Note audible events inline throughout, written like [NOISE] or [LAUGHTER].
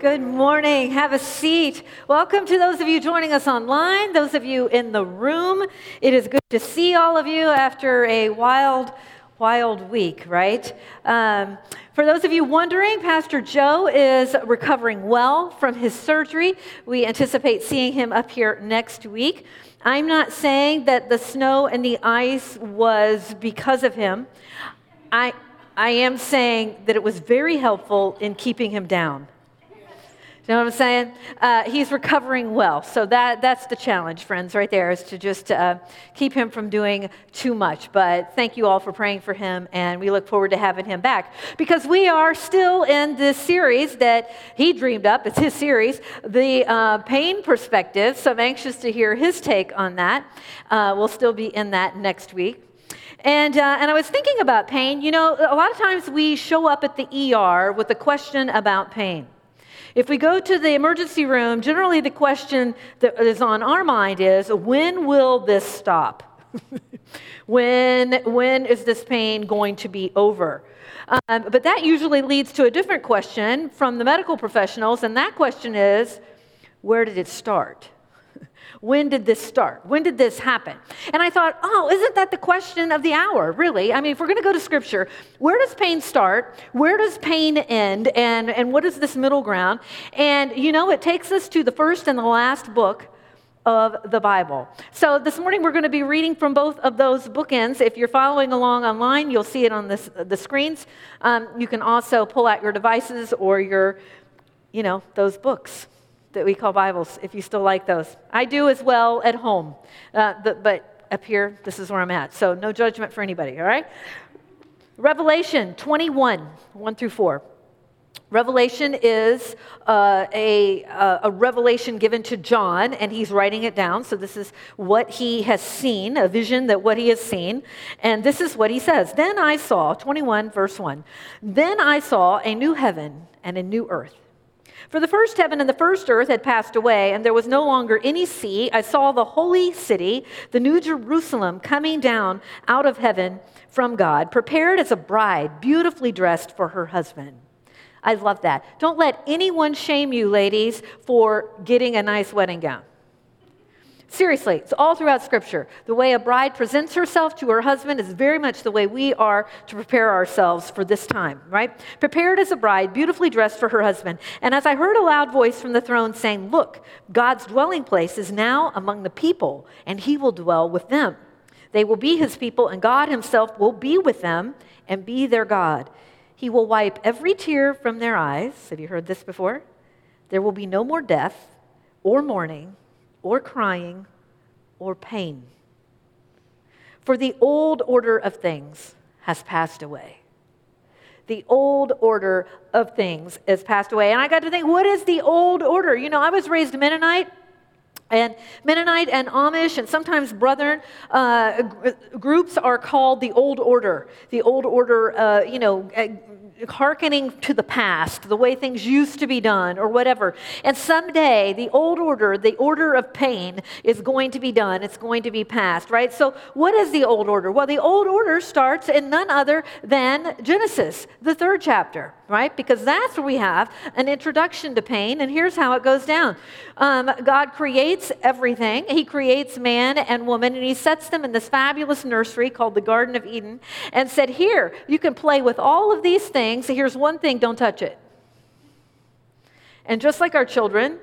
Good morning. Have a seat. Welcome to those of you joining us online, those of you in the room. It is good to see all of you after a wild, wild week, right? Um, for those of you wondering, Pastor Joe is recovering well from his surgery. We anticipate seeing him up here next week. I'm not saying that the snow and the ice was because of him. I, I am saying that it was very helpful in keeping him down. You know what I'm saying? Uh, he's recovering well. So that, that's the challenge, friends, right there, is to just uh, keep him from doing too much. But thank you all for praying for him, and we look forward to having him back. Because we are still in this series that he dreamed up. It's his series, The uh, Pain Perspective. So I'm anxious to hear his take on that. Uh, we'll still be in that next week. And, uh, and I was thinking about pain. You know, a lot of times we show up at the ER with a question about pain. If we go to the emergency room, generally the question that is on our mind is when will this stop? [LAUGHS] when, when is this pain going to be over? Um, but that usually leads to a different question from the medical professionals, and that question is where did it start? [LAUGHS] When did this start? When did this happen? And I thought, oh, isn't that the question of the hour, really? I mean, if we're going to go to scripture, where does pain start? Where does pain end? And, and what is this middle ground? And, you know, it takes us to the first and the last book of the Bible. So this morning we're going to be reading from both of those bookends. If you're following along online, you'll see it on this, the screens. Um, you can also pull out your devices or your, you know, those books that we call Bibles, if you still like those. I do as well at home, uh, but, up here, this is where I'm at. So no judgment for anybody, all right? Revelation 21, 1 through 4. Revelation is uh, a, uh, a revelation given to John, and he's writing it down. So, this is what he has seen, a vision that what he has seen. And this is what he says Then I saw, 21, verse 1, then I saw a new heaven and a new earth. For the first heaven and the first earth had passed away, and there was no longer any sea. I saw the holy city, the new Jerusalem, coming down out of heaven from God, prepared as a bride, beautifully dressed for her husband. I love that. Don't let anyone shame you, ladies, for getting a nice wedding gown. Seriously, it's all throughout Scripture. The way a bride presents herself to her husband is very much the way we are to prepare ourselves for this time, right? Prepared as a bride, beautifully dressed for her husband. And as I heard a loud voice from the throne saying, Look, God's dwelling place is now among the people, and he will dwell with them. They will be his people, and God himself will be with them and be their God. He will wipe every tear from their eyes. Have you heard this before? There will be no more death or mourning or crying or pain. For the old order of things has passed away. The old order of things has passed away. And I got to think, what is the old order? You know, I was raised Mennonite. And Mennonite and Amish and sometimes Brethren uh, groups are called the Old Order. The Old Order, uh, you know, hearkening to the past, the way things used to be done, or whatever. And someday, the old order, the order of pain, is going to be done. It's going to be passed, right? So, what is the old order? Well, the old order starts in none other than Genesis, the third chapter, right? Because that's where we have an introduction to pain. And here's how it goes down um, God creates everything, He creates man and woman, and He sets them in this fabulous nursery called the Garden of Eden, and said, Here, you can play with all of these things things. Here's one thing don't touch it. And just like our children,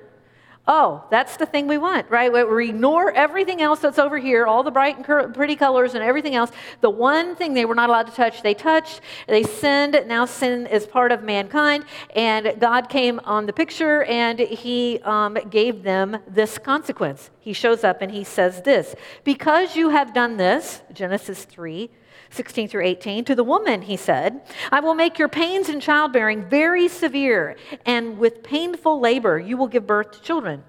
oh, that's the thing we want, right? We ignore everything else that's over here, all the bright and pretty colors and everything else. The one thing they were not allowed to touch, they touched. They sinned. Now sin is part of mankind. And God came on the picture and he um, gave them this consequence. He shows up and he says this Because you have done this, Genesis 3 16 through 18. To the woman, he said, I will make your pains in childbearing very severe, and with painful labor you will give birth to children.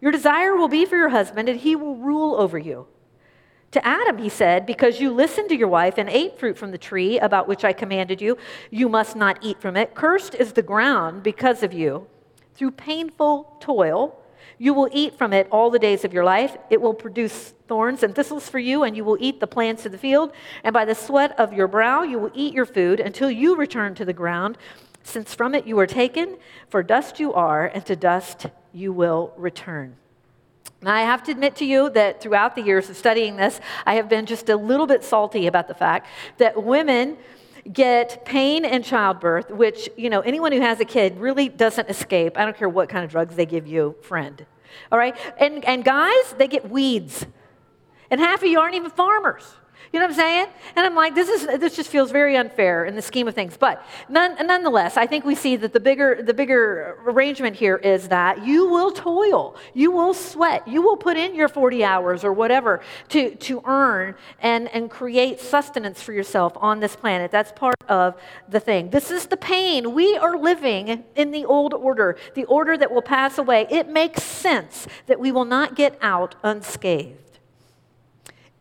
Your desire will be for your husband, and he will rule over you. To Adam, he said, Because you listened to your wife and ate fruit from the tree about which I commanded you, you must not eat from it. Cursed is the ground because of you. Through painful toil, you will eat from it all the days of your life. It will produce thorns and thistles for you, and you will eat the plants of the field. And by the sweat of your brow, you will eat your food until you return to the ground, since from it you were taken, for dust you are, and to dust you will return. Now, I have to admit to you that throughout the years of studying this, I have been just a little bit salty about the fact that women get pain in childbirth, which, you know, anyone who has a kid really doesn't escape. I don't care what kind of drugs they give you, friend. All right? And, and guys, they get weeds. And half of you aren't even farmers. You know what I'm saying? And I'm like, this is this just feels very unfair in the scheme of things. But none, nonetheless, I think we see that the bigger the bigger arrangement here is that you will toil, you will sweat, you will put in your 40 hours or whatever to to earn and and create sustenance for yourself on this planet. That's part of the thing. This is the pain. We are living in the old order, the order that will pass away. It makes sense that we will not get out unscathed.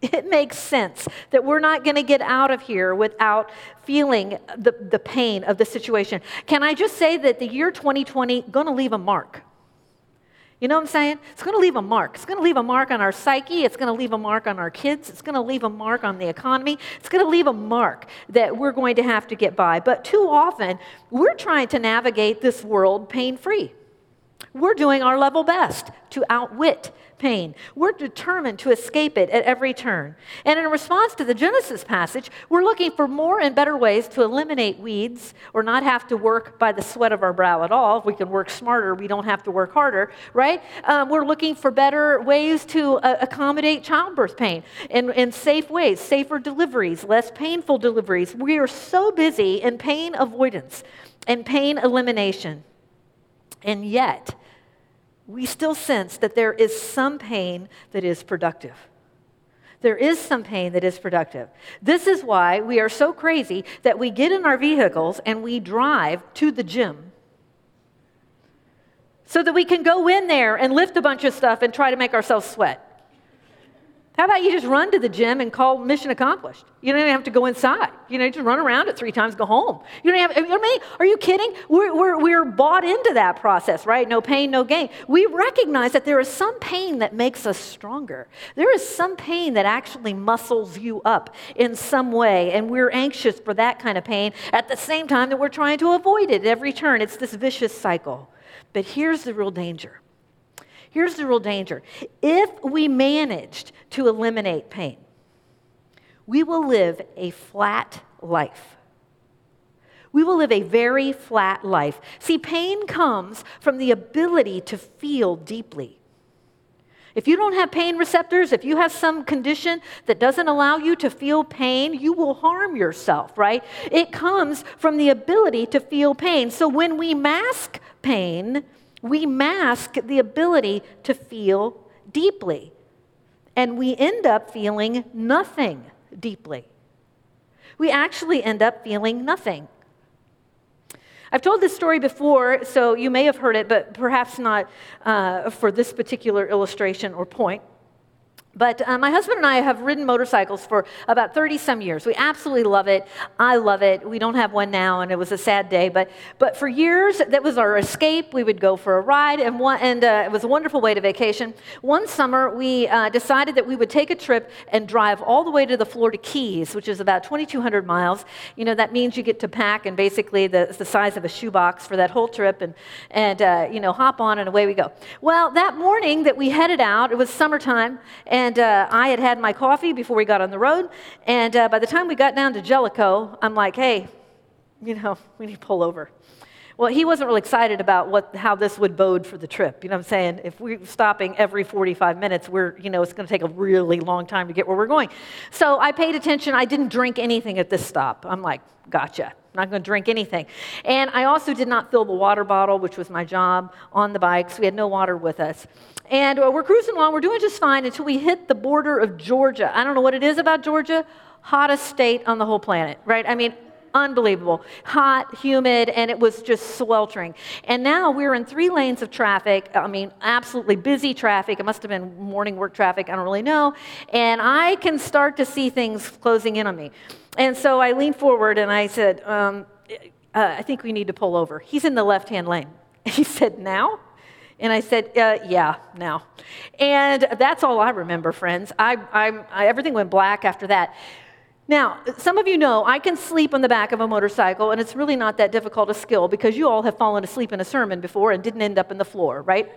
[LAUGHS] It makes sense that we're not going to get out of here without feeling the, the pain of the situation. Can I just say that the year 2020 going to leave a mark? You know what I'm saying? It's going to leave a mark. It's going to leave a mark on our psyche. It's going to leave a mark on our kids. It's going to leave a mark on the economy. It's going to leave a mark that we're going to have to get by. But too often, we're trying to navigate this world pain free. We're doing our level best to outwit pain. We're determined to escape it at every turn. And in response to the Genesis passage, we're looking for more and better ways to eliminate weeds or not have to work by the sweat of our brow at all. If we can work smarter, we don't have to work harder, right? Um, we're looking for better ways to uh, accommodate childbirth pain in, in safe ways, safer deliveries, less painful deliveries. We are so busy in pain avoidance and pain elimination. And yet, we still sense that there is some pain that is productive. There is some pain that is productive. This is why we are so crazy that we get in our vehicles and we drive to the gym so that we can go in there and lift a bunch of stuff and try to make ourselves sweat. How about you just run to the gym and call mission accomplished? You don't even have to go inside. You know, you just run around it three times, go home. You don't have, you know I mean? Are you kidding? We're, we're, we're bought into that process, right? No pain, no gain. We recognize that there is some pain that makes us stronger. There is some pain that actually muscles you up in some way, and we're anxious for that kind of pain at the same time that we're trying to avoid it every turn. It's this vicious cycle. But here's the real danger Here's the real danger if we managed to eliminate pain, we will live a flat life. We will live a very flat life. See, pain comes from the ability to feel deeply. If you don't have pain receptors, if you have some condition that doesn't allow you to feel pain, you will harm yourself, right? It comes from the ability to feel pain. So when we mask pain, we mask the ability to feel deeply. And we end up feeling nothing deeply. We actually end up feeling nothing. I've told this story before, so you may have heard it, but perhaps not uh, for this particular illustration or point. But uh, my husband and I have ridden motorcycles for about 30 some years. We absolutely love it. I love it. We don't have one now, and it was a sad day. But, but for years, that was our escape. We would go for a ride, and, one, and uh, it was a wonderful way to vacation. One summer, we uh, decided that we would take a trip and drive all the way to the Florida Keys, which is about 2,200 miles. You know, that means you get to pack, and basically the, the size of a shoebox for that whole trip, and, and uh, you know, hop on, and away we go. Well, that morning that we headed out, it was summertime, and and uh, I had had my coffee before we got on the road. And uh, by the time we got down to Jellico, I'm like, hey, you know, [LAUGHS] we need to pull over. Well, he wasn't really excited about what, how this would bode for the trip. You know what I'm saying? If we're stopping every 45 minutes, we're, you know, it's going to take a really long time to get where we're going. So I paid attention. I didn't drink anything at this stop. I'm like, gotcha. I'm not going to drink anything. And I also did not fill the water bottle, which was my job on the bikes. We had no water with us. And uh, we're cruising along, we're doing just fine until we hit the border of Georgia. I don't know what it is about Georgia, hottest state on the whole planet, right? I mean, unbelievable. Hot, humid, and it was just sweltering. And now we're in three lanes of traffic. I mean, absolutely busy traffic. It must have been morning work traffic. I don't really know. And I can start to see things closing in on me. And so I leaned forward and I said, um, uh, I think we need to pull over. He's in the left hand lane. [LAUGHS] He said, Now? And I said, uh, Yeah, now. And that's all I remember, friends. I, I, I, everything went black after that. Now, some of you know I can sleep on the back of a motorcycle, and it's really not that difficult a skill because you all have fallen asleep in a sermon before and didn't end up in the floor, right?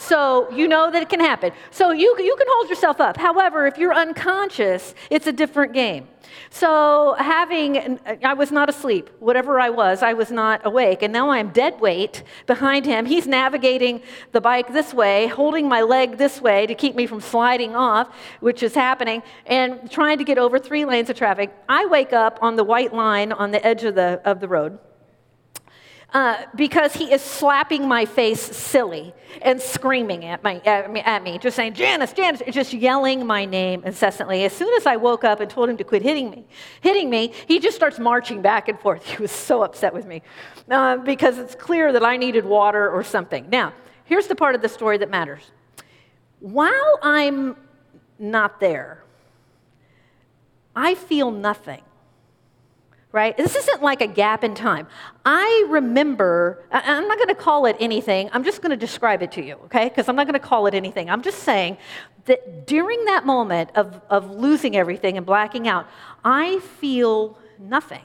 So you know that it can happen. So you, you can hold yourself up. However, if you're unconscious, it's a different game. So having, I was not asleep. Whatever I was, I was not awake. And now I'm dead weight behind him. He's navigating the bike this way, holding my leg this way to keep me from sliding off, which is happening, and trying to get over three lanes of traffic. I wake up on the white line on the edge of the, of the road uh, because he is slapping my face silly and screaming at, my, at, me, at me, just saying, Janice, Janice, just yelling my name incessantly. As soon as I woke up and told him to quit hitting me, hitting me, he just starts marching back and forth. [LAUGHS] He was so upset with me uh, because it's clear that I needed water or something. Now, here's the part of the story that matters. While I'm not there, I feel nothing right? This isn't like a gap in time. I remember, I'm not going to call it anything, I'm just going to describe it to you, okay? Because I'm not going to call it anything. I'm just saying that during that moment of, of losing everything and blacking out, I feel nothing.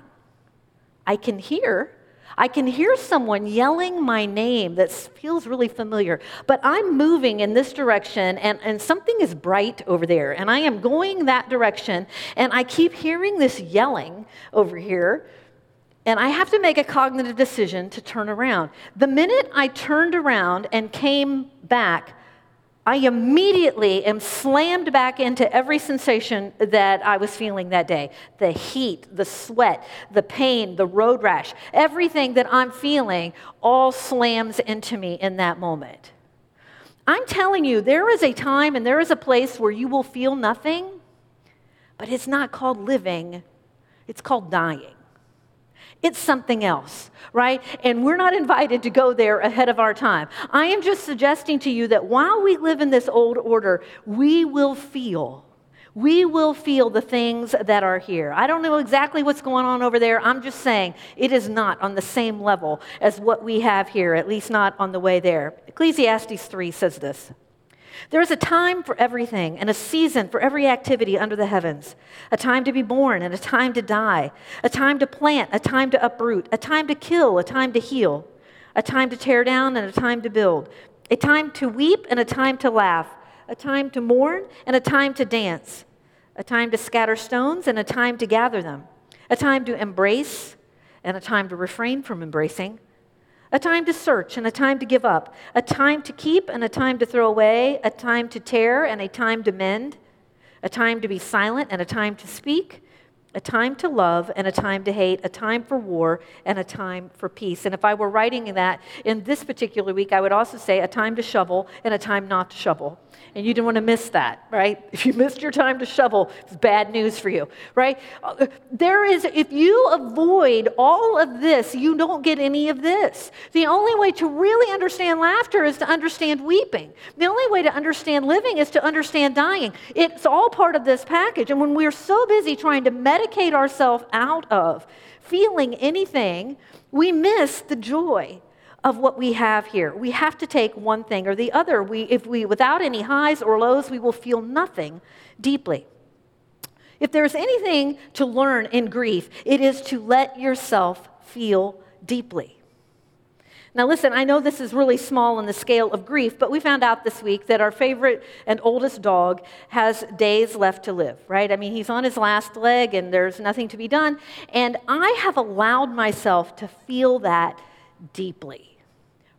I can hear, I can hear someone yelling my name that feels really familiar, but I'm moving in this direction and, and something is bright over there, and I am going that direction, and I keep hearing this yelling over here, and I have to make a cognitive decision to turn around. The minute I turned around and came back, I immediately am slammed back into every sensation that I was feeling that day the heat, the sweat, the pain, the road rash, everything that I'm feeling all slams into me in that moment. I'm telling you, there is a time and there is a place where you will feel nothing, but it's not called living, it's called dying. It's something else, right? And we're not invited to go there ahead of our time. I am just suggesting to you that while we live in this old order, we will feel. We will feel the things that are here. I don't know exactly what's going on over there. I'm just saying it is not on the same level as what we have here, at least not on the way there. Ecclesiastes 3 says this. There is a time for everything and a season for every activity under the heavens a time to be born and a time to die, a time to plant, a time to uproot, a time to kill, a time to heal, a time to tear down and a time to build, a time to weep and a time to laugh, a time to mourn and a time to dance, a time to scatter stones and a time to gather them, a time to embrace and a time to refrain from embracing a time to search and a time to give up, a time to keep and a time to throw away, a time to tear and a time to mend, a time to be silent and a time to speak, a time to love and a time to hate, a time for war and a time for peace. And if I were writing that in this particular week, I would also say a time to shovel and a time not to shovel. And you didn't want to miss that, right? [LAUGHS] If you missed your time to shovel, it's bad news for you, right? There is, if you avoid all of this, you don't get any of this. The only way to really understand laughter is to understand weeping. The only way to understand living is to understand dying. It's all part of this package. And when we're so busy trying to medicate ourselves out of feeling anything, we miss the joy of what we have here. We have to take one thing or the other. We, if we, without any highs or lows, we will feel nothing deeply. If there's anything to learn in grief, it is to let yourself feel deeply. Now, listen, I know this is really small in the scale of grief, but we found out this week that our favorite and oldest dog has days left to live, right? I mean, he's on his last leg and there's nothing to be done. And I have allowed myself to feel that deeply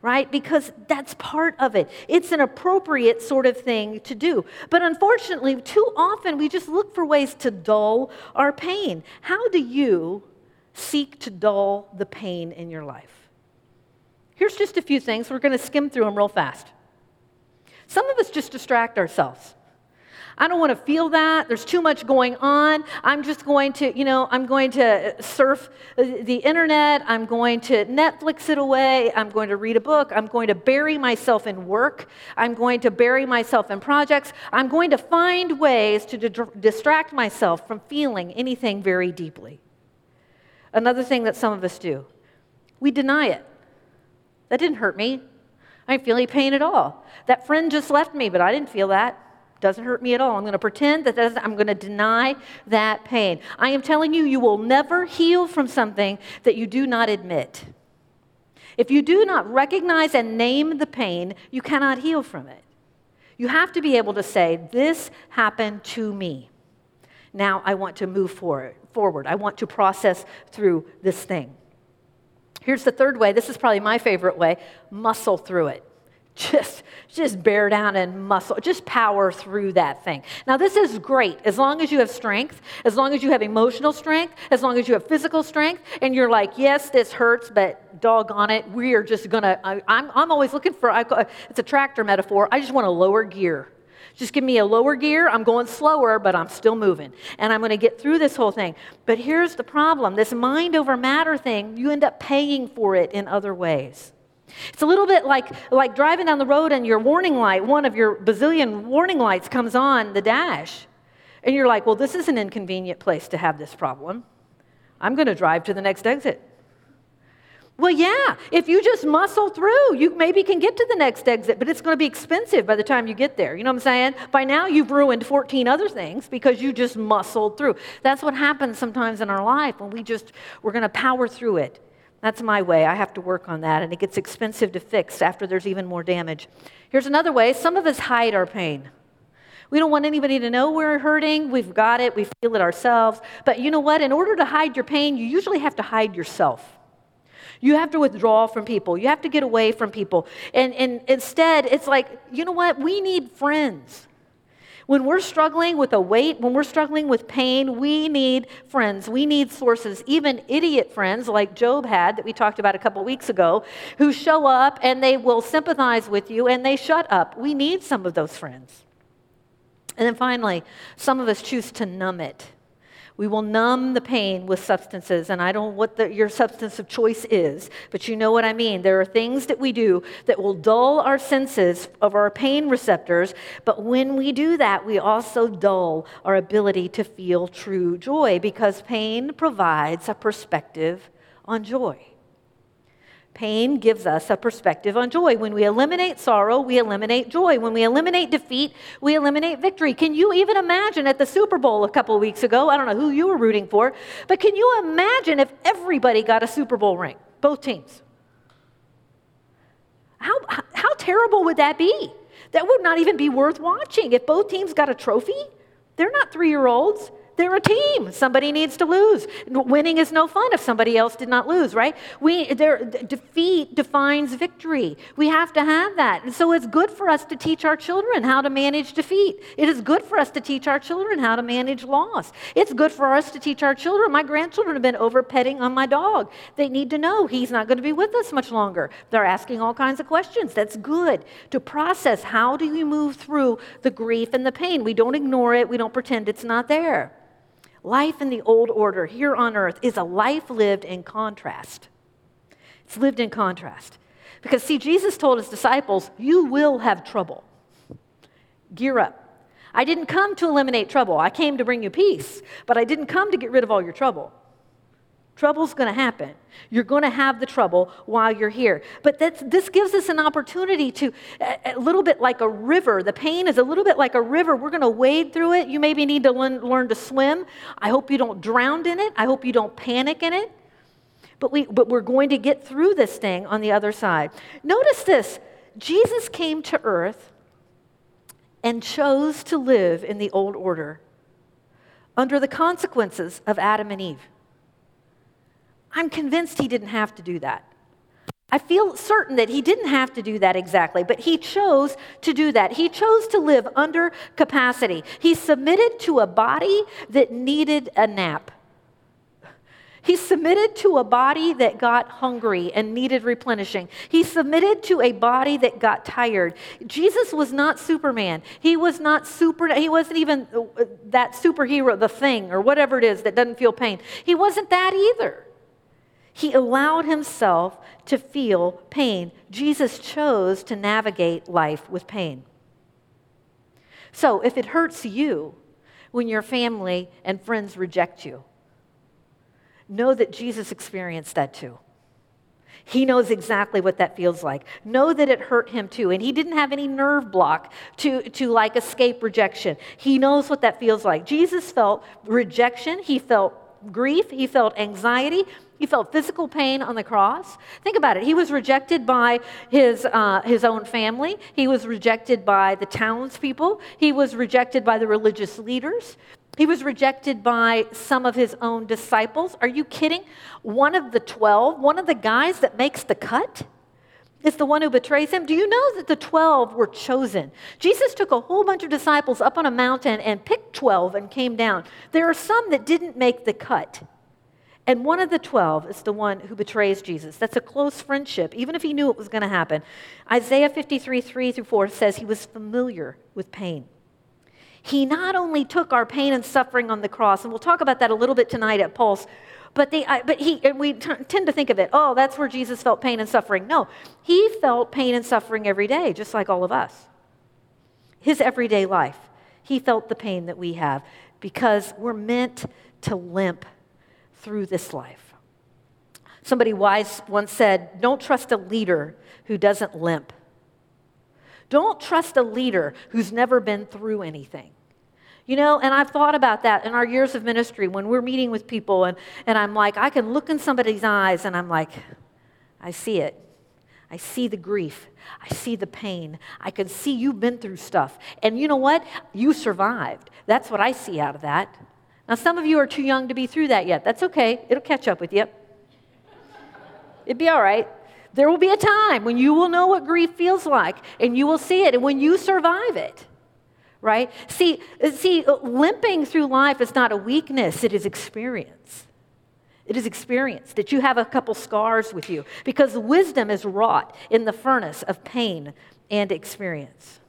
right? Because that's part of it. It's an appropriate sort of thing to do. But unfortunately, too often we just look for ways to dull our pain. How do you seek to dull the pain in your life? Here's just a few things. We're going to skim through them real fast. Some of us just distract ourselves. I don't want to feel that. There's too much going on. I'm just going to, you know, I'm going to uh, surf uh, the internet. I'm going to Netflix it away. I'm going to read a book. I'm going to bury myself in work. I'm going to bury myself in projects. I'm going to find ways to distract myself from feeling anything very deeply. Another thing that some of us do we deny it. That didn't hurt me. I didn't feel any pain at all. That friend just left me, but I didn't feel that. Doesn't hurt me at all. I'm going to pretend that doesn't, I'm going to deny that pain. I am telling you, you will never heal from something that you do not admit. If you do not recognize and name the pain, you cannot heal from it. You have to be able to say, This happened to me. Now I want to move forward. I want to process through this thing. Here's the third way. This is probably my favorite way. Muscle through it. [LAUGHS] Just just bear down and muscle. Just power through that thing. Now this is great. As long as you have strength as long as you have emotional strength as long as you have physical strength and you're like yes this hurts but doggone it we are just gonna I, am I'm, I'm always looking for I, it's a tractor metaphor i just wanna lower gear just give me a lower gear i'm going slower but i'm still moving and i'm going to get through this whole thing but here's the problem this mind over matter thing you end up paying for it in other ways it's a little bit like, like driving down the road and your warning light, one of your bazillion warning lights comes on the dash. And you're like, well, this is an inconvenient place to have this problem. I'm going to drive to the next exit. Well, yeah, if you just muscle through, you maybe can get to the next exit, but it's going to be expensive by the time you get there. You know what I'm saying? By now, you've ruined 14 other things because you just muscled through. That's what happens sometimes in our life when we just, we're going to power through it. That's my way. I have to work on that, and it gets expensive to fix after there's even more damage. Here's another way some of us hide our pain. We don't want anybody to know we're hurting. We've got it. We feel it ourselves. But you know what? In order to hide your pain, you usually have to hide yourself. You have to withdraw from people. You have to get away from people. And, and instead, it's like, you know what? We need friends. When we're struggling with a weight, when we're struggling with pain, we need friends. We need sources, even idiot friends like Job had that we talked about a couple weeks ago, who show up and they will sympathize with you and they shut up. We need some of those friends. And then finally, some of us choose to numb it. We will numb the pain with substances, and I don't know what the, your substance of choice is, but you know what I mean. There are things that we do that will dull our senses of our pain receptors, but when we do that, we also dull our ability to feel true joy because pain provides a perspective on joy. Pain gives us a perspective on joy. When we eliminate sorrow, we eliminate joy. When we eliminate defeat, we eliminate victory. Can you even imagine at the Super Bowl a couple weeks ago? I don't know who you were rooting for, but can you imagine if everybody got a Super Bowl ring, both teams? How, how terrible would that be? That would not even be worth watching. If both teams got a trophy, they're not three year olds. They're a team. Somebody needs to lose. Winning is no fun if somebody else did not lose, right? We, defeat defines victory. We have to have that. And so it's good for us to teach our children how to manage defeat. It is good for us to teach our children how to manage loss. It's good for us to teach our children. My grandchildren have been over petting on my dog. They need to know he's not going to be with us much longer. They're asking all kinds of questions. That's good to process how do you move through the grief and the pain. We don't ignore it, we don't pretend it's not there. Life in the old order here on earth is a life lived in contrast. It's lived in contrast. Because, see, Jesus told his disciples, You will have trouble. Gear up. I didn't come to eliminate trouble. I came to bring you peace, but I didn't come to get rid of all your trouble. Trouble's going to happen. You're going to have the trouble while you're here. But this gives us an opportunity to, a little bit like a river. The pain is a little bit like a river. We're going to wade through it. You maybe need to learn, learn to swim. I hope you don't drown in it. I hope you don't panic in it. But, we, but we're going to get through this thing on the other side. Notice this Jesus came to earth and chose to live in the old order under the consequences of Adam and Eve. I'm convinced he didn't have to do that. I feel certain that he didn't have to do that exactly, but he chose to do that. He chose to live under capacity. He submitted to a body that needed a nap. He submitted to a body that got hungry and needed replenishing. He submitted to a body that got tired. Jesus was not Superman. He was not super, he wasn't even uh, that superhero, the thing, or whatever it is that doesn't feel pain. He wasn't that either. He allowed himself to feel pain. Jesus chose to navigate life with pain. So if it hurts you when your family and friends reject you, know that Jesus experienced that too. He knows exactly what that feels like. Know that it hurt him too. And he didn't have any nerve block to, to like escape rejection. He knows what that feels like. Jesus felt rejection, he felt grief, he felt anxiety, he felt physical pain on the cross. Think about it. He was rejected by his, uh, his own family. He was rejected by the townspeople. He was rejected by the religious leaders. He was rejected by some of his own disciples. Are you kidding? One of the 12, one of the guys that makes the cut, is the one who betrays him. Do you know that the 12 were chosen? Jesus took a whole bunch of disciples up on a mountain and picked 12 and came down. There are some that didn't make the cut. And one of the 12 is the one who betrays Jesus. That's a close friendship, even if he knew it was going to happen. Isaiah 53, 3 through 4 says he was familiar with pain. He not only took our pain and suffering on the cross, and we'll talk about that a little bit tonight at Pulse, but, but he, we t- tend to think of it, oh, that's where Jesus felt pain and suffering. No, he felt pain and suffering every day, just like all of us. His everyday life, he felt the pain that we have because we're meant to limp through this life. Somebody wise once said, Don't trust a leader who doesn't limp. Don't trust a leader who's never been through anything. You know, and I've thought about that in our years of ministry when we're meeting with people, and, and I'm like, I can look in somebody's eyes and I'm like, I see it. I see the grief. I see the pain. I can see you've been through stuff. And you know what? You survived. That's what I see out of that. Now, some of you are too young to be through that yet. That's okay, it'll catch up with you. It'd be all right. There will be a time when you will know what grief feels like and you will see it and when you survive it. Right? See, uh, see, uh, limping through life is not a weakness, it is experience. It is experience that you have a couple scars with you because wisdom is wrought in the furnace of pain and experience.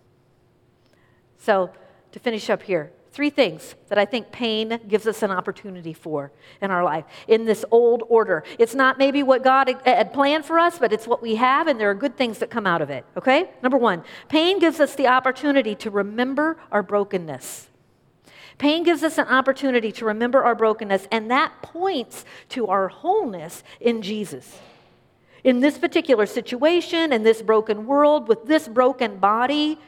So, to finish up here, Three things that I think pain gives us an opportunity for in our life in this old order. It's not maybe what God had planned for us, but it's what we have, and there are good things that come out of it. Okay? Number one, pain gives us the opportunity to remember our brokenness. Pain gives us an opportunity to remember our brokenness, and that points to our wholeness in Jesus. In this particular situation, in this broken world, with this broken body,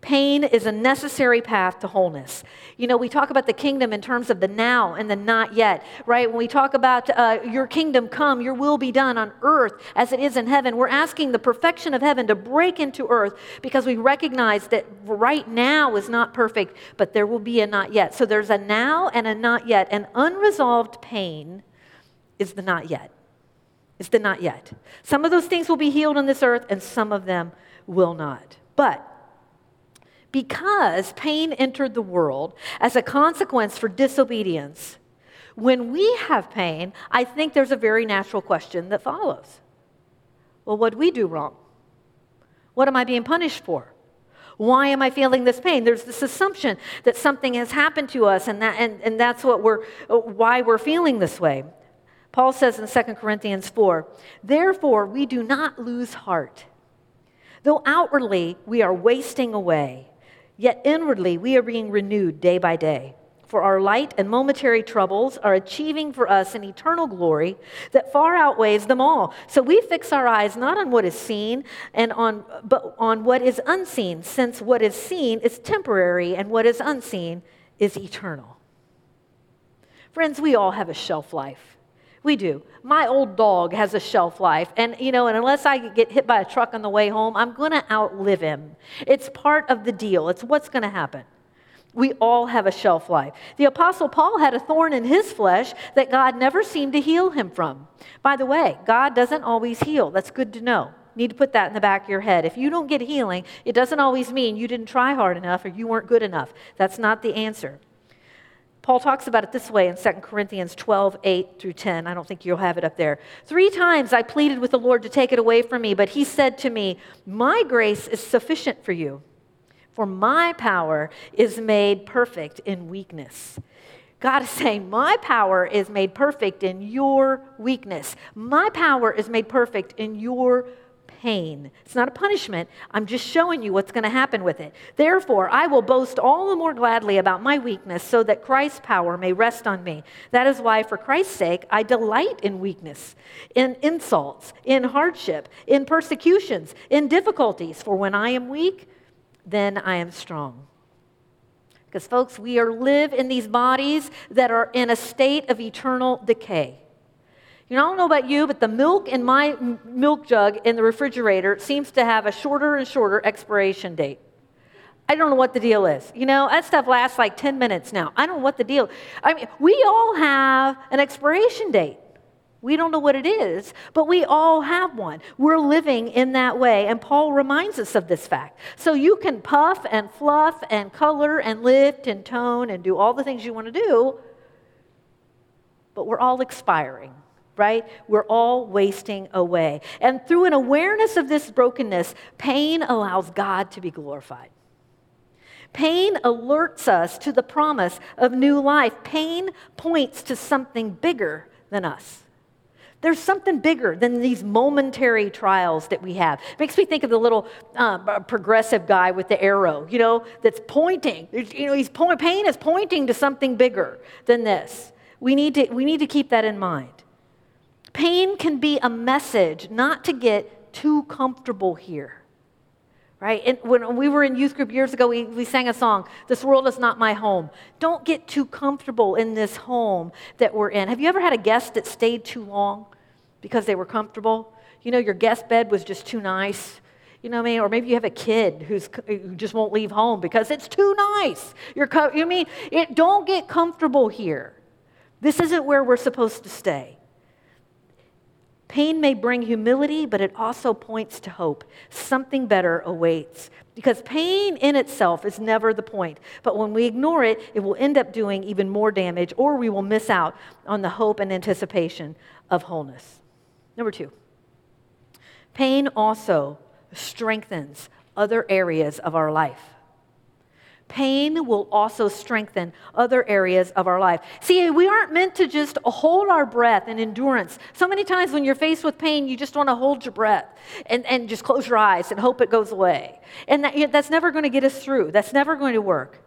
Pain is a necessary path to wholeness. You know, we talk about the kingdom in terms of the now and the not yet, right? When we talk about uh, your kingdom come, your will be done on earth as it is in heaven, we're asking the perfection of heaven to break into earth because we recognize that right now is not perfect, but there will be a not yet. So there's a now and a not yet. And unresolved pain is the not yet. It's the not yet. Some of those things will be healed on this earth, and some of them will not. But because pain entered the world as a consequence for disobedience, when we have pain, I think there's a very natural question that follows. Well, what did we do wrong? What am I being punished for? Why am I feeling this pain? There's this assumption that something has happened to us, and, that, and, and that's what we're, why we're feeling this way. Paul says in 2 Corinthians 4 Therefore, we do not lose heart. Though outwardly we are wasting away, Yet inwardly, we are being renewed day by day. For our light and momentary troubles are achieving for us an eternal glory that far outweighs them all. So we fix our eyes not on what is seen and on but on what is unseen, since what is seen is temporary and what is unseen is eternal. Friends, we all have a shelf life. We do. My old dog has a shelf life, and you know, and unless I get hit by a truck on the way home, I'm going to outlive him. It's part of the deal. It's what's going to happen. We all have a shelf life. The Apostle Paul had a thorn in his flesh that God never seemed to heal him from. By the way, God doesn't always heal. That's good to know. need to put that in the back of your head. If you don't get healing, it doesn't always mean you didn't try hard enough or you weren't good enough. That's not the answer. Paul talks about it this way in 2 Corinthians 12, 8 through 10. I don't think you'll have it up there. Three times I pleaded with the Lord to take it away from me, but he said to me, My grace is sufficient for you, for my power is made perfect in weakness. God is saying, My power is made perfect in your weakness. My power is made perfect in your pain. It's not a punishment. I'm just showing you what's going to happen with it. Therefore, I will boast all the more gladly about my weakness so that Christ's power may rest on me. That is why, for Christ's sake, I delight in weakness, in insults, in hardship, in persecutions, in difficulties. For when I am weak, then I am strong. Because, folks, we are live in these bodies that are in a state of eternal decay. You know, I don't know about you, but the milk in my milk jug in the refrigerator seems to have a shorter and shorter expiration date. I don't know what the deal is. You know, that stuff lasts like 10 minutes now. I don't know what the deal. I mean, we all have an expiration date. We don't know what it is, but we all have one. We're living in that way, and Paul reminds us of this fact. So you can puff and fluff and color and lift and tone and do all the things you want to do, but we're all expiring right? We're all wasting away. And through an awareness of this brokenness, pain allows God to be glorified. Pain alerts us to the promise of new life. Pain points to something bigger than us. There's something bigger than these momentary trials that we have. It makes me think of the little uh, progressive guy with the arrow, you know, that's pointing. You know, he's point, pain is pointing to something bigger than this. We need to, we need to keep that in mind. Pain can be a message not to get too comfortable here. Right? And when we were in youth group years ago, we, we sang a song, This World is Not My Home. Don't get too comfortable in this home that we're in. Have you ever had a guest that stayed too long because they were comfortable? You know, your guest bed was just too nice. You know what I mean? Or maybe you have a kid who's, who just won't leave home because it's too nice. You're, you mean? It, don't get comfortable here. This isn't where we're supposed to stay. Pain may bring humility, but it also points to hope. Something better awaits. Because pain in itself is never the point. But when we ignore it, it will end up doing even more damage, or we will miss out on the hope and anticipation of wholeness. Number two, pain also strengthens other areas of our life pain will also strengthen other areas of our life. See, we aren't meant to just hold our breath and endurance. So many times when you're faced with pain, you just want to hold your breath and, and just close your eyes and hope it goes away. And that, that's never going to get us through, that's never going to work.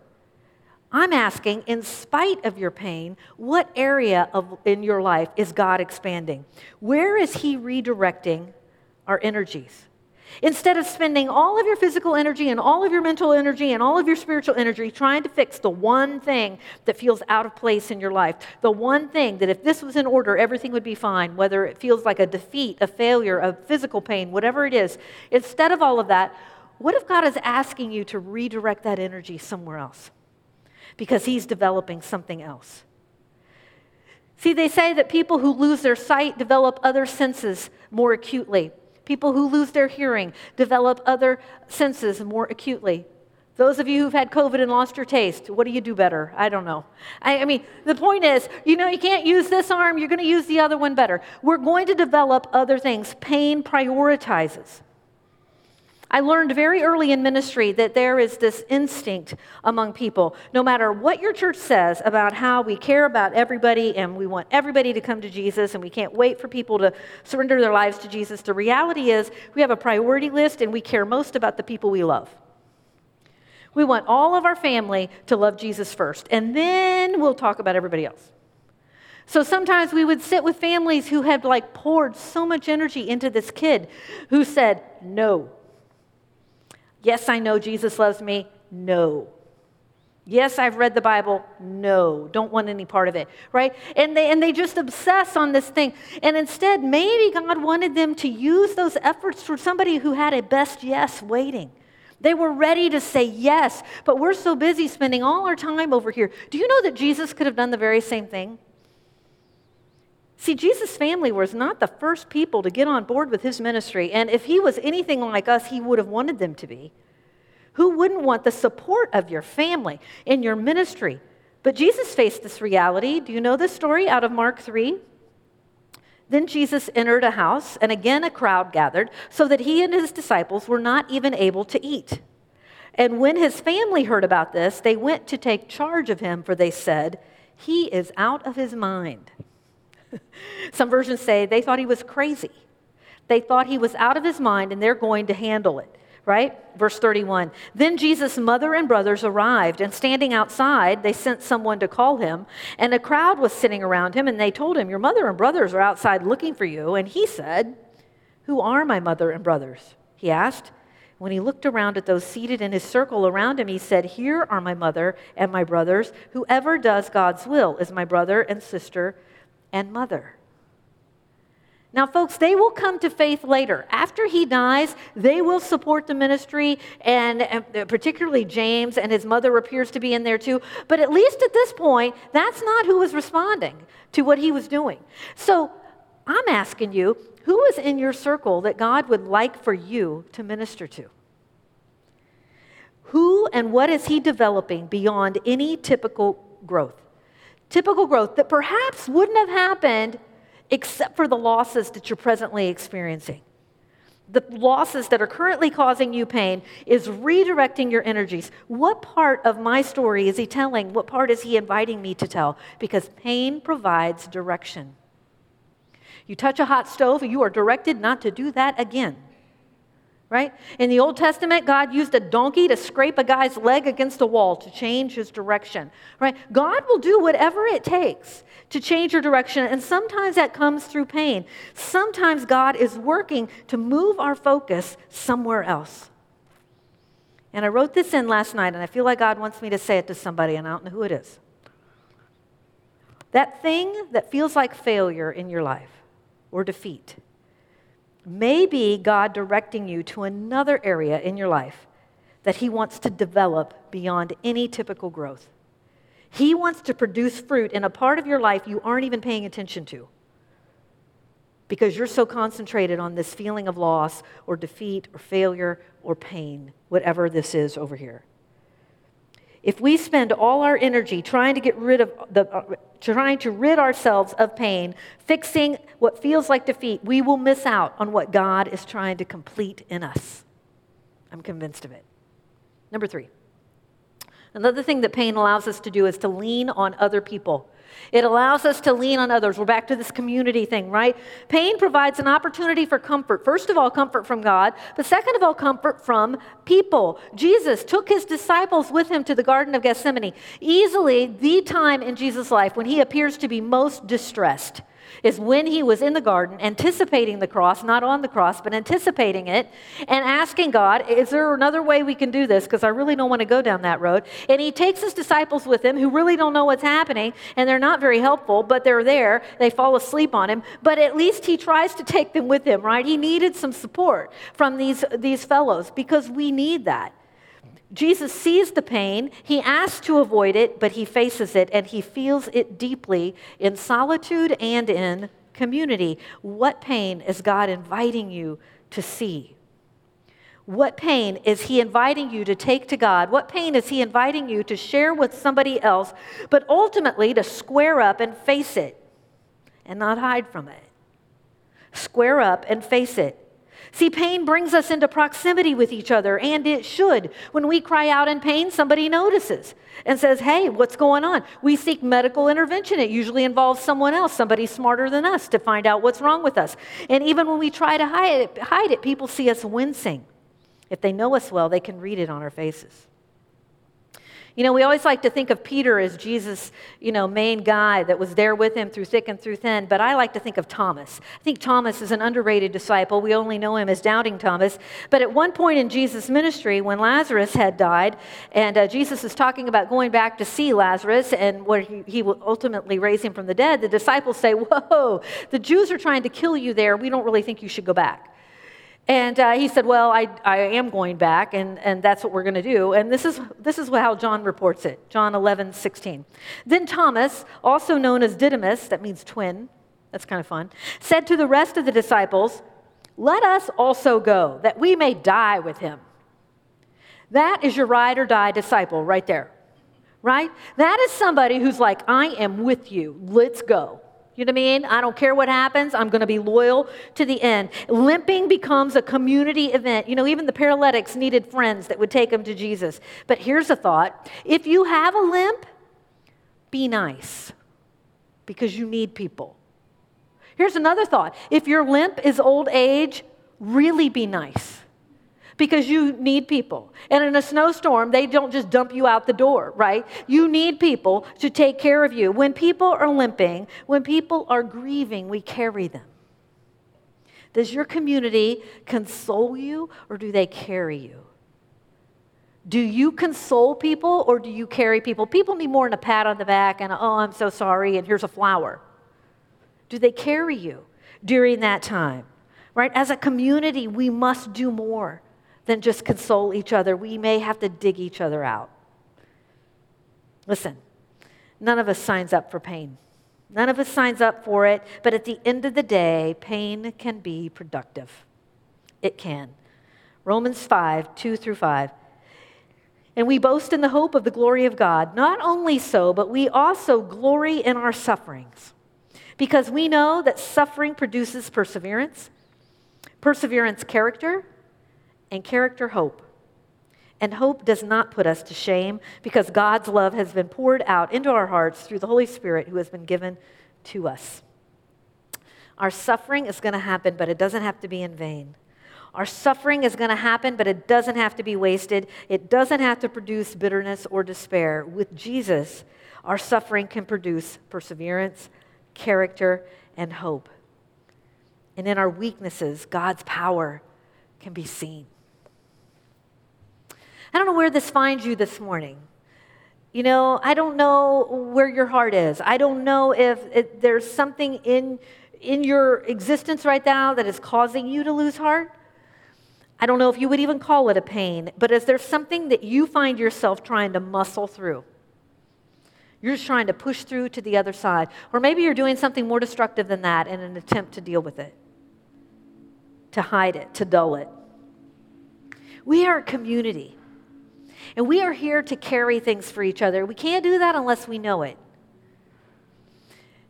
I'm asking, in spite of your pain, what area of, in your life is God expanding? Where is He redirecting our energies? Instead of spending all of your physical energy and all of your mental energy and all of your spiritual energy trying to fix the one thing that feels out of place in your life, the one thing that if this was in order, everything would be fine, whether it feels like a defeat, a failure, a physical pain, whatever it is, instead of all of that, what if God is asking you to redirect that energy somewhere else? Because He's developing something else. See, they say that people who lose their sight develop other senses more acutely. People who lose their hearing develop other senses more acutely. Those of you who've had COVID and lost your taste, what do you do better? I don't know. I, I mean, the point is, you know, you can't use this arm, you're going to use the other one better. We're going to develop other things. Pain prioritizes. I learned very early in ministry that there is this instinct among people. No matter what your church says about how we care about everybody and we want everybody to come to Jesus and we can't wait for people to surrender their lives to Jesus, the reality is we have a priority list and we care most about the people we love. We want all of our family to love Jesus first, and then we'll talk about everybody else. So sometimes we would sit with families who had like poured so much energy into this kid who said, No, Yes, I know Jesus loves me. No. Yes, I've read the Bible. No, don't want any part of it, right? And they, and they just obsess on this thing. And instead, maybe God wanted them to use those efforts for somebody who had a best yes waiting. They were ready to say yes, but we're so busy spending all our time over here. Do you know that Jesus could have done the very same thing? See, Jesus' family was not the first people to get on board with his ministry, and if he was anything like us, he would have wanted them to be. Who wouldn't want the support of your family in your ministry? But Jesus faced this reality. Do you know this story out of Mark 3? Then Jesus entered a house, and again a crowd gathered, so that he and his disciples were not even able to eat. And when his family heard about this, they went to take charge of him, for they said, He is out of his mind. [LAUGHS] Some versions say they thought he was crazy. They thought he was out of his mind and they're going to handle it, right? Verse 31. Then Jesus' mother and brothers arrived, and standing outside, they sent someone to call him. And a crowd was sitting around him, and they told him, Your mother and brothers are outside looking for you. And he said, Who are my mother and brothers? He asked. When he looked around at those seated in his circle around him, he said, Here are my mother and my brothers. Whoever does God's will is my brother and sister and mother. Now, folks, they will come to faith later. After he dies, they will support the ministry, and, and, uh, particularly James and his mother appears to be in there too. But at least at this point, that's not who was responding to what he was doing. So I'm asking you who is in your circle that God would like for you to minister to? Who and what is He developing beyond any typical growth? Typical growth that perhaps wouldn't have happened except for the losses that you're presently experiencing. The losses that are currently causing you pain is redirecting your energies. What part of my story is he telling? What part is he inviting me to tell? Because pain provides direction. You touch a hot stove, you are directed not to do that again. Right? In the Old Testament, God used a donkey to scrape a guy's leg against a wall to change his direction. Right? God will do whatever it takes to change your direction, and sometimes that comes through pain. Sometimes God is working to move our focus somewhere else. And I wrote this in last night, and I feel like God wants me to say it to somebody, and I don't know who it is. That thing that feels like failure in your life or defeat. Maybe God directing you to another area in your life that He wants to develop beyond any typical growth. He wants to produce fruit in a part of your life you aren't even paying attention to because you're so concentrated on this feeling of loss or defeat or failure or pain, whatever this is over here. If we spend all our energy trying to get rid of the, uh, trying to rid ourselves of pain, fixing what feels like defeat, we will miss out on what God is trying to complete in us. I'm convinced of it. Number three. Another thing that pain allows us to do is to lean on other people. It allows us to lean on others. We're back to this community thing, right? Pain provides an opportunity for comfort. First of all, comfort from God, but second of all, comfort from people. Jesus took his disciples with him to the Garden of Gethsemane, easily the time in Jesus' life when he appears to be most distressed is when he was in the garden, anticipating the cross, not on the cross, but anticipating it, and asking God, Is there another way we can do this? Because I really don't want to go down that road. And he takes his disciples with him who really don't know what's happening, and they're not very helpful, but they're there. They fall asleep on him, but at least he tries to take them with him, right? He needed some support from these, these fellows because we need that. Jesus sees the pain, he asks to avoid it, but he faces it and he feels it deeply in solitude and in community. What pain is God inviting you to see? What pain is he inviting you to take to God? What pain is he inviting you to share with somebody else, but ultimately to square up and face it and not hide from it? Square up and face it. See, pain brings us into proximity with each other, and it should. When we cry out in pain, somebody notices and says, Hey, what's going on? We seek medical intervention. It usually involves someone else, somebody smarter than us, to find out what's wrong with us. And even when we try to hide it, hide it people see us wincing. If they know us well, they can read it on our faces. You know, we always like to think of Peter as Jesus' you know, main guy that was there with him through thick and through thin, but I like to think of Thomas. I think Thomas is an underrated disciple. We only know him as Doubting Thomas. But at one point in Jesus' ministry, when Lazarus had died, and uh, Jesus is talking about going back to see Lazarus and where he, he will ultimately raise him from the dead, the disciples say, Whoa, the Jews are trying to kill you there. We don't really think you should go back. And uh, he said, Well, I, I am going back, and, and that's what we're going to do. And this is, this is how John reports it John 11, 16. Then Thomas, also known as Didymus, that means twin, that's kind of fun, said to the rest of the disciples, Let us also go, that we may die with him. That is your ride or die disciple right there, right? That is somebody who's like, I am with you, let's go. You know what I mean? I don't care what happens. I'm going to be loyal to the end. Limping becomes a community event. You know, even the paralytics needed friends that would take them to Jesus. But here's a thought if you have a limp, be nice because you need people. Here's another thought if your limp is old age, really be nice because you need people. And in a snowstorm, they don't just dump you out the door, right? You need people to take care of you. When people are limping, when people are grieving, we carry them. Does your community console you or do they carry you? Do you console people or do you carry people? People need more than a pat on the back and, oh, I'm so sorry, and here's a flower. Do they carry you during that time? Right? As a community, we must do more than just console each other. We may have to dig each other out. Listen, none of us signs up for pain. None of us signs up for it, but at the end of the day, pain can be productive. It can. Romans 5, 2 through 5. And we boast in the hope of the glory of God. Not only so, but we also glory in our sufferings, because we know that suffering produces perseverance, perseverance, character, and character, hope. And hope does not put us to shame because God's love has been poured out into our hearts through the Holy Spirit who has been given to us. Our suffering is going to happen, but it doesn't have to be in vain. Our suffering is going to happen, but it doesn't have to be wasted. It doesn't have to produce bitterness or despair. With Jesus, our suffering can produce perseverance, character, and hope. And in our weaknesses, God's power can be seen. I don't know where this finds you this morning. You know, I don't know where your heart is. I don't know if it, there's something in, in your existence right now that is causing you to lose heart. I don't know if you would even call it a pain, but is there something that you find yourself trying to muscle through? You're just trying to push through to the other side. Or maybe you're doing something more destructive than that in an attempt to deal with it, to hide it, to dull it. We are a community. And we are here to carry things for each other. We can't do that unless we know it.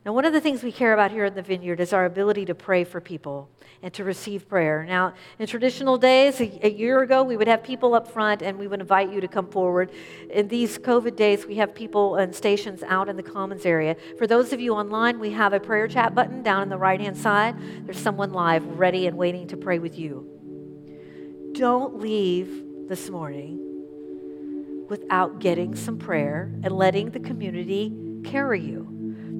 Now, one of the things we care about here in the vineyard is our ability to pray for people and to receive prayer. Now, in traditional days, a, year ago, we would have people up front and we would invite you to come forward. In these COVID days, we have people and stations out in the commons area. For those of you online, we have a prayer chat button down on the right hand side. There's someone live ready and waiting to pray with you. Don't leave this morning without getting some prayer and letting the community carry you.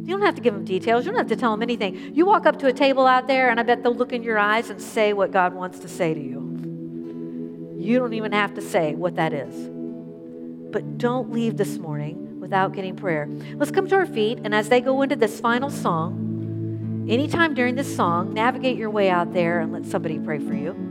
You don't have to give them details. You don't have to tell them anything. You walk up to a table out there, and I bet they'll look in your eyes and say what God wants to say to you. You don't even have to say what that is. But don't leave this morning without getting prayer. Let's come to our feet, and as they go into this final song, anytime during this song, navigate your way out there and let somebody pray for you.